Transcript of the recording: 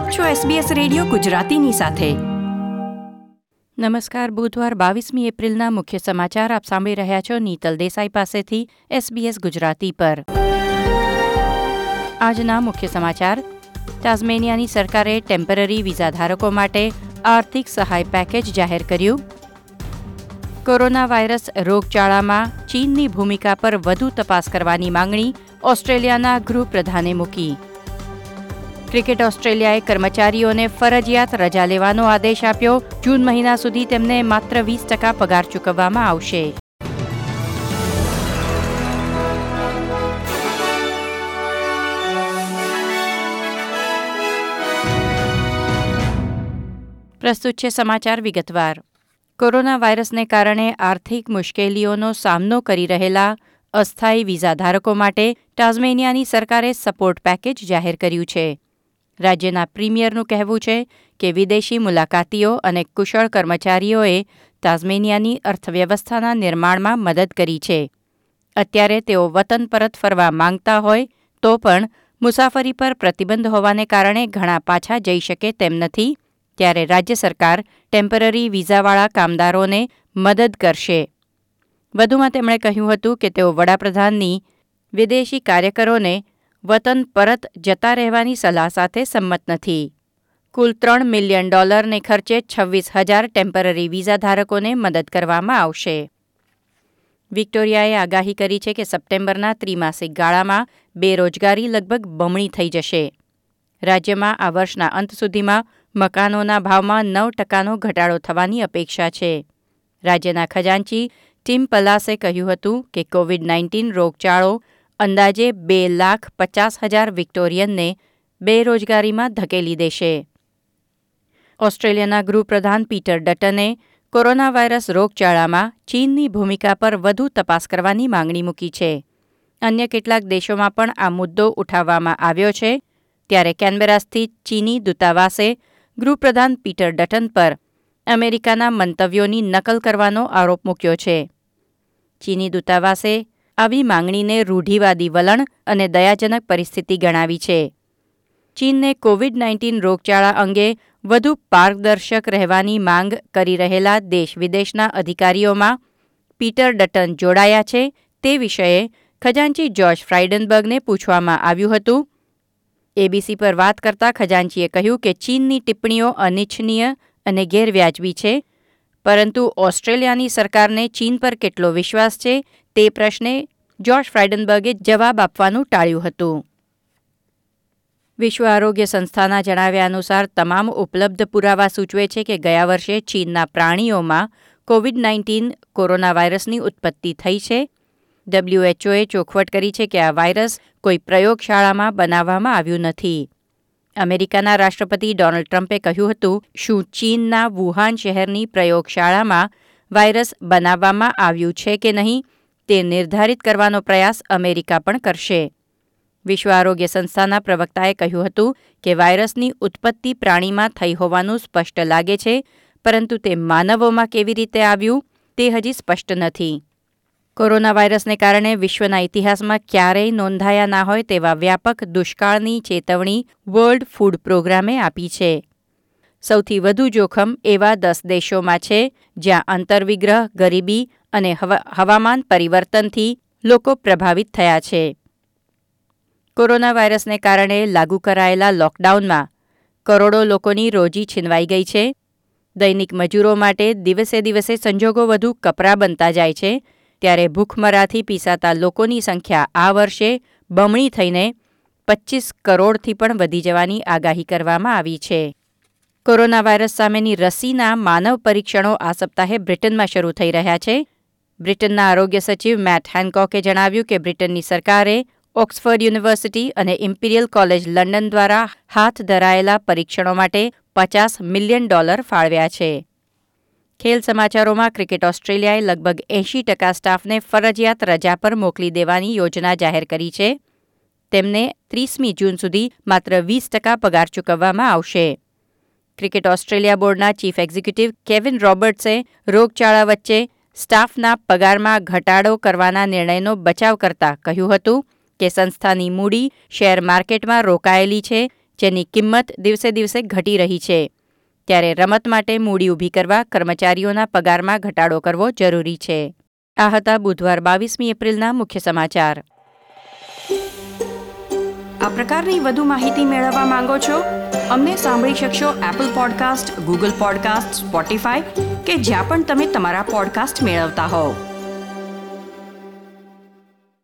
આપ છો SBS radio ગુજરાતીની સાથે. નમસ્કાર, બુધવાર બાવીસમી એપ્રિલના મુખ્ય સમાચાર આપ સાંભળી રહ્યા છો નીતલ દેસાઈ પાસેથી SBS ગુજરાતી પર. આજના મુખ્ય સમાચાર. તાઝમેનિયાની સરકારે ટેમ્પરરી વિઝા ધારકો માટે આર્થિક સહાય પેકેજ જાહેર કર્યું. કોરોના વાયરસ રોગચાળામાં ચીનની ભૂમિકા પર વધુ તપાસ કરવાની માંગણી ઓસ્ટ્રેલિયાના ગૃહપ્રધાને મૂકી. ક્રિકેટ ઓસ્ટ્રેલિયાએ કર્મચારીઓને ફરજિયાત રજા લેવાનો આદેશ આપ્યો. જૂન મહિના સુધી તેમને માત્ર વીસ ટકા પગાર ચૂકવવામાં આવશે. પ્રસ્તુત છે સમાચાર વિગતવાર. કોરોના વાયરસને કારણે આર્થિક મુશ્કેલીઓનો સામનો કરી રહેલા અસ્થાયી વિઝા ધારકો માટે ટાઝમેનિયાની સરકારે સપોર્ટ પેકેજ જાહેર કર્યું છે. રાજ્યના પ્રીમિયરનું કહેવું છે કે વિદેશી મુલાકાતીઓ અને કુશળ કર્મચારીઓએ તાઝમેનિયાની અર્થવ્યવસ્થાના નિર્માણમાં મદદ કરી છે. અત્યારે તેઓ વતન પરત ફરવા માંગતા હોય તો પણ મુસાફરી પર પ્રતિબંધ હોવાને કારણે ઘણા પાછા જઈ શકે તેમ નથી, ત્યારે રાજ્ય સરકાર ટેમ્પરરી વિઝાવાળા કામદારોને મદદ કરશે. વધુમાં તેમણે કહ્યું હતું કે તેઓ વડાપ્રધાનની વિદેશી કાર્યકરોને વતન પરત જતા રહેવાની સલાહ સાથે સંમત નથી. કુલ ત્રણ મિલિયન ડોલરને ખર્ચે છવ્વીસ હજાર ટેમ્પરરી વિઝા ધારકોને મદદ કરવામાં આવશે. વિક્ટોરિયાએ આગાહી કરી છે કે સપ્ટેમ્બરના ત્રિમાસિક ગાળામાં બેરોજગારી લગભગ બમણી થઈ જશે. રાજ્યમાં આ વર્ષના અંત સુધીમાં મકાનોના ભાવમાં નવ ટકાનો ઘટાડો થવાની અપેક્ષા છે. રાજ્યના ખજાનચી ટીમ પલાસે કહ્યું હતું કે કોવિડ નાઇન્ટીન રોગચાળો અંદાજે બે લાખ પચાસ હજાર વિક્ટોરિયનને બેરોજગારીમાં ધકેલી દેશે. ઓસ્ટ્રેલિયાના ગૃહપ્રધાન પીટર ડટને કોરોના વાયરસ રોગચાળામાં ચીનની ભૂમિકા પર વધુ તપાસ કરવાની માંગણી મૂકી છે. અન્ય કેટલાક દેશોમાં પણ આ મુદ્દો ઉઠાવવામાં આવ્યો છે. ત્યારે કેનબેરા સ્થિત ચીની દૂતાવાસે ગૃહપ્રધાન પીટર ડટન પર અમેરિકાના મંતવ્યોની નકલ કરવાનો આરોપ મૂક્યો છે. ચીની દૂતાવાસે આવી માંગણીને રૂઢિવાદી વલણ અને દયાજનક પરિસ્થિતિ ગણાવી છે. ચીનને કોવિડ નાઇન્ટીન રોગચાળા અંગે વધુ પારદર્શક રહેવાની માંગ કરી રહેલા દેશ વિદેશના અધિકારીઓમાં પીટર ડટન જોડાયા છે તે વિષયે ખજાનચી જોર્જ ફ્રાઇડનબર્ગને પૂછવામાં આવ્યું હતું. એબીસી પર વાત કરતા ખજાનચીએ કહ્યું કે ચીનની ટિપ્પણીઓ અનિચ્છનીય અને ગેરવ્યાજબી છે. પરંતુ ઓસ્ટ્રેલિયાની સરકારને ચીન પર કેટલો વિશ્વાસ છે તે પ્રશ્ને જોર્જ ફ્રાઇડનબર્ગે જવાબ આપવાનું ટાળ્યું હતું. વિશ્વ આરોગ્ય સંસ્થાના જણાવ્યા અનુસાર, તમામ ઉપલબ્ધ પુરાવા સૂચવે છે કે ગયા વર્ષે ચીનના પ્રાણીઓમાં કોવિડ નાઇન્ટીન કોરોના વાયરસની ઉત્પત્તિ થઈ છે. ડબ્લ્યુએચઓએ ચોખવટ કરી છે કે આ વાયરસ કોઈ પ્રયોગશાળામાં બનાવવામાં આવ્યું નથી. અમેરિકાના રાષ્ટ્રપતિ ડોનાલ્ડ ટ્રમ્પે કહ્યું હતું, શું ચીનના વુહાન શહેરની પ્રયોગશાળામાં વાયરસ બનાવવામાં આવ્યું છે કે નહીં, તે નિર્ધારિત કરવાનો પ્રયાસ અમેરિકા પણ કરશે. વિશ્વ આરોગ્ય સંસ્થાના પ્રવક્તાએ કહ્યું હતું કે વાયરસની ઉત્પત્તિ પ્રાણીમાં થઈ હોવાનું સ્પષ્ટ લાગે છે, પરંતુ તે માનવોમાં કેવી રીતે આવ્યું, તે હજી સ્પષ્ટ નથી. કોરોના વાયરસને કારણે વિશ્વના ઇતિહાસમાં ક્યારેય નોંધાયા ના હોય તેવા વ્યાપક દુષ્કાળની ચેતવણી વર્લ્ડ ફૂડ પ્રોગ્રામે આપી છે. સૌથી વધુ જોખમ એવા દસ દેશોમાં છે, જ્યાં આંતરવિગ્રહ ગરીબી અને હવામાન પરિવર્તનથી લોકો પ્રભાવિત થયા છે. કોરોના વાયરસને કારણે લાગુ કરાયેલા લોકડાઉનમાં કરોડો લોકોની રોજી છીનવાઈ ગઈ છે. દૈનિક મજૂરો માટે દિવસે દિવસે સંજોગો વધુ કપરા બનતા જાય છે. ત્યારે ભૂખમરાથી પીસાતા લોકોની સંખ્યા આ વર્ષે બમણી થઈને પચીસ કરોડથી પણ વધી જવાની આગાહી કરવામાં આવી છે. કોરોના વાયરસ સામેની રસીના માનવ પરીક્ષણો આ સપ્તાહે બ્રિટનમાં શરૂ થઈ રહ્યા છે. બ્રિટનના આરોગ્ય સચિવ મેટ હેનકોકે જણાવ્યું કે બ્રિટનની સરકારે ઓક્સફર્ડ યુનિવર્સિટી અને ઇમ્પિરિયલ કોલેજ લંડન દ્વારા હાથ ધરાયેલા પરીક્ષણો માટે પચાસ મિલિયન ડોલર ફાળવ્યા છે. ખેલ સમાચારોમાં ક્રિકેટ ઓસ્ટ્રેલિયાએ લગભગ એંશી ટકા સ્ટાફને ફરજિયાત રજા પર મોકલી દેવાની યોજના જાહેર કરી છે. તેમને ત્રીસમી જૂન સુધી માત્ર વીસ ટકા પગાર ચૂકવવામાં આવશે. ક્રિકેટ ઓસ્ટ્રેલિયા બોર્ડના ચીફ એક્ઝિક્યુટિવ કેવિન રોબર્ટ્સે રોગચાળા વચ્ચે સ્ટાફના પગારમાં ઘટાડો કરવાના નિર્ણયનો બચાવ કરતા કહ્યું હતું કે સંસ્થાની મૂડી શેર માર્કેટમાં રોકાયેલી છે, જેની કિંમત દિવસે દિવસે ઘટી રહી છે. ત્યારે રમત માટે મૂડી ઊભી કરવા કર્મચારીઓના પગારમાં ઘટાડો કરવો જરૂરી છે. આ હતા બુધવાર બાવીસમી એપ્રિલના મુખ્ય સમાચાર. આ પ્રકારની વધુ માહિતી મેળવવા માંગો છો? અમને સાંભળી શકશો Apple podcast Google podcast Spotify કે જ્યાં પણ તમે તમારા પોડકાસ્ટ મેળવતા હોવ.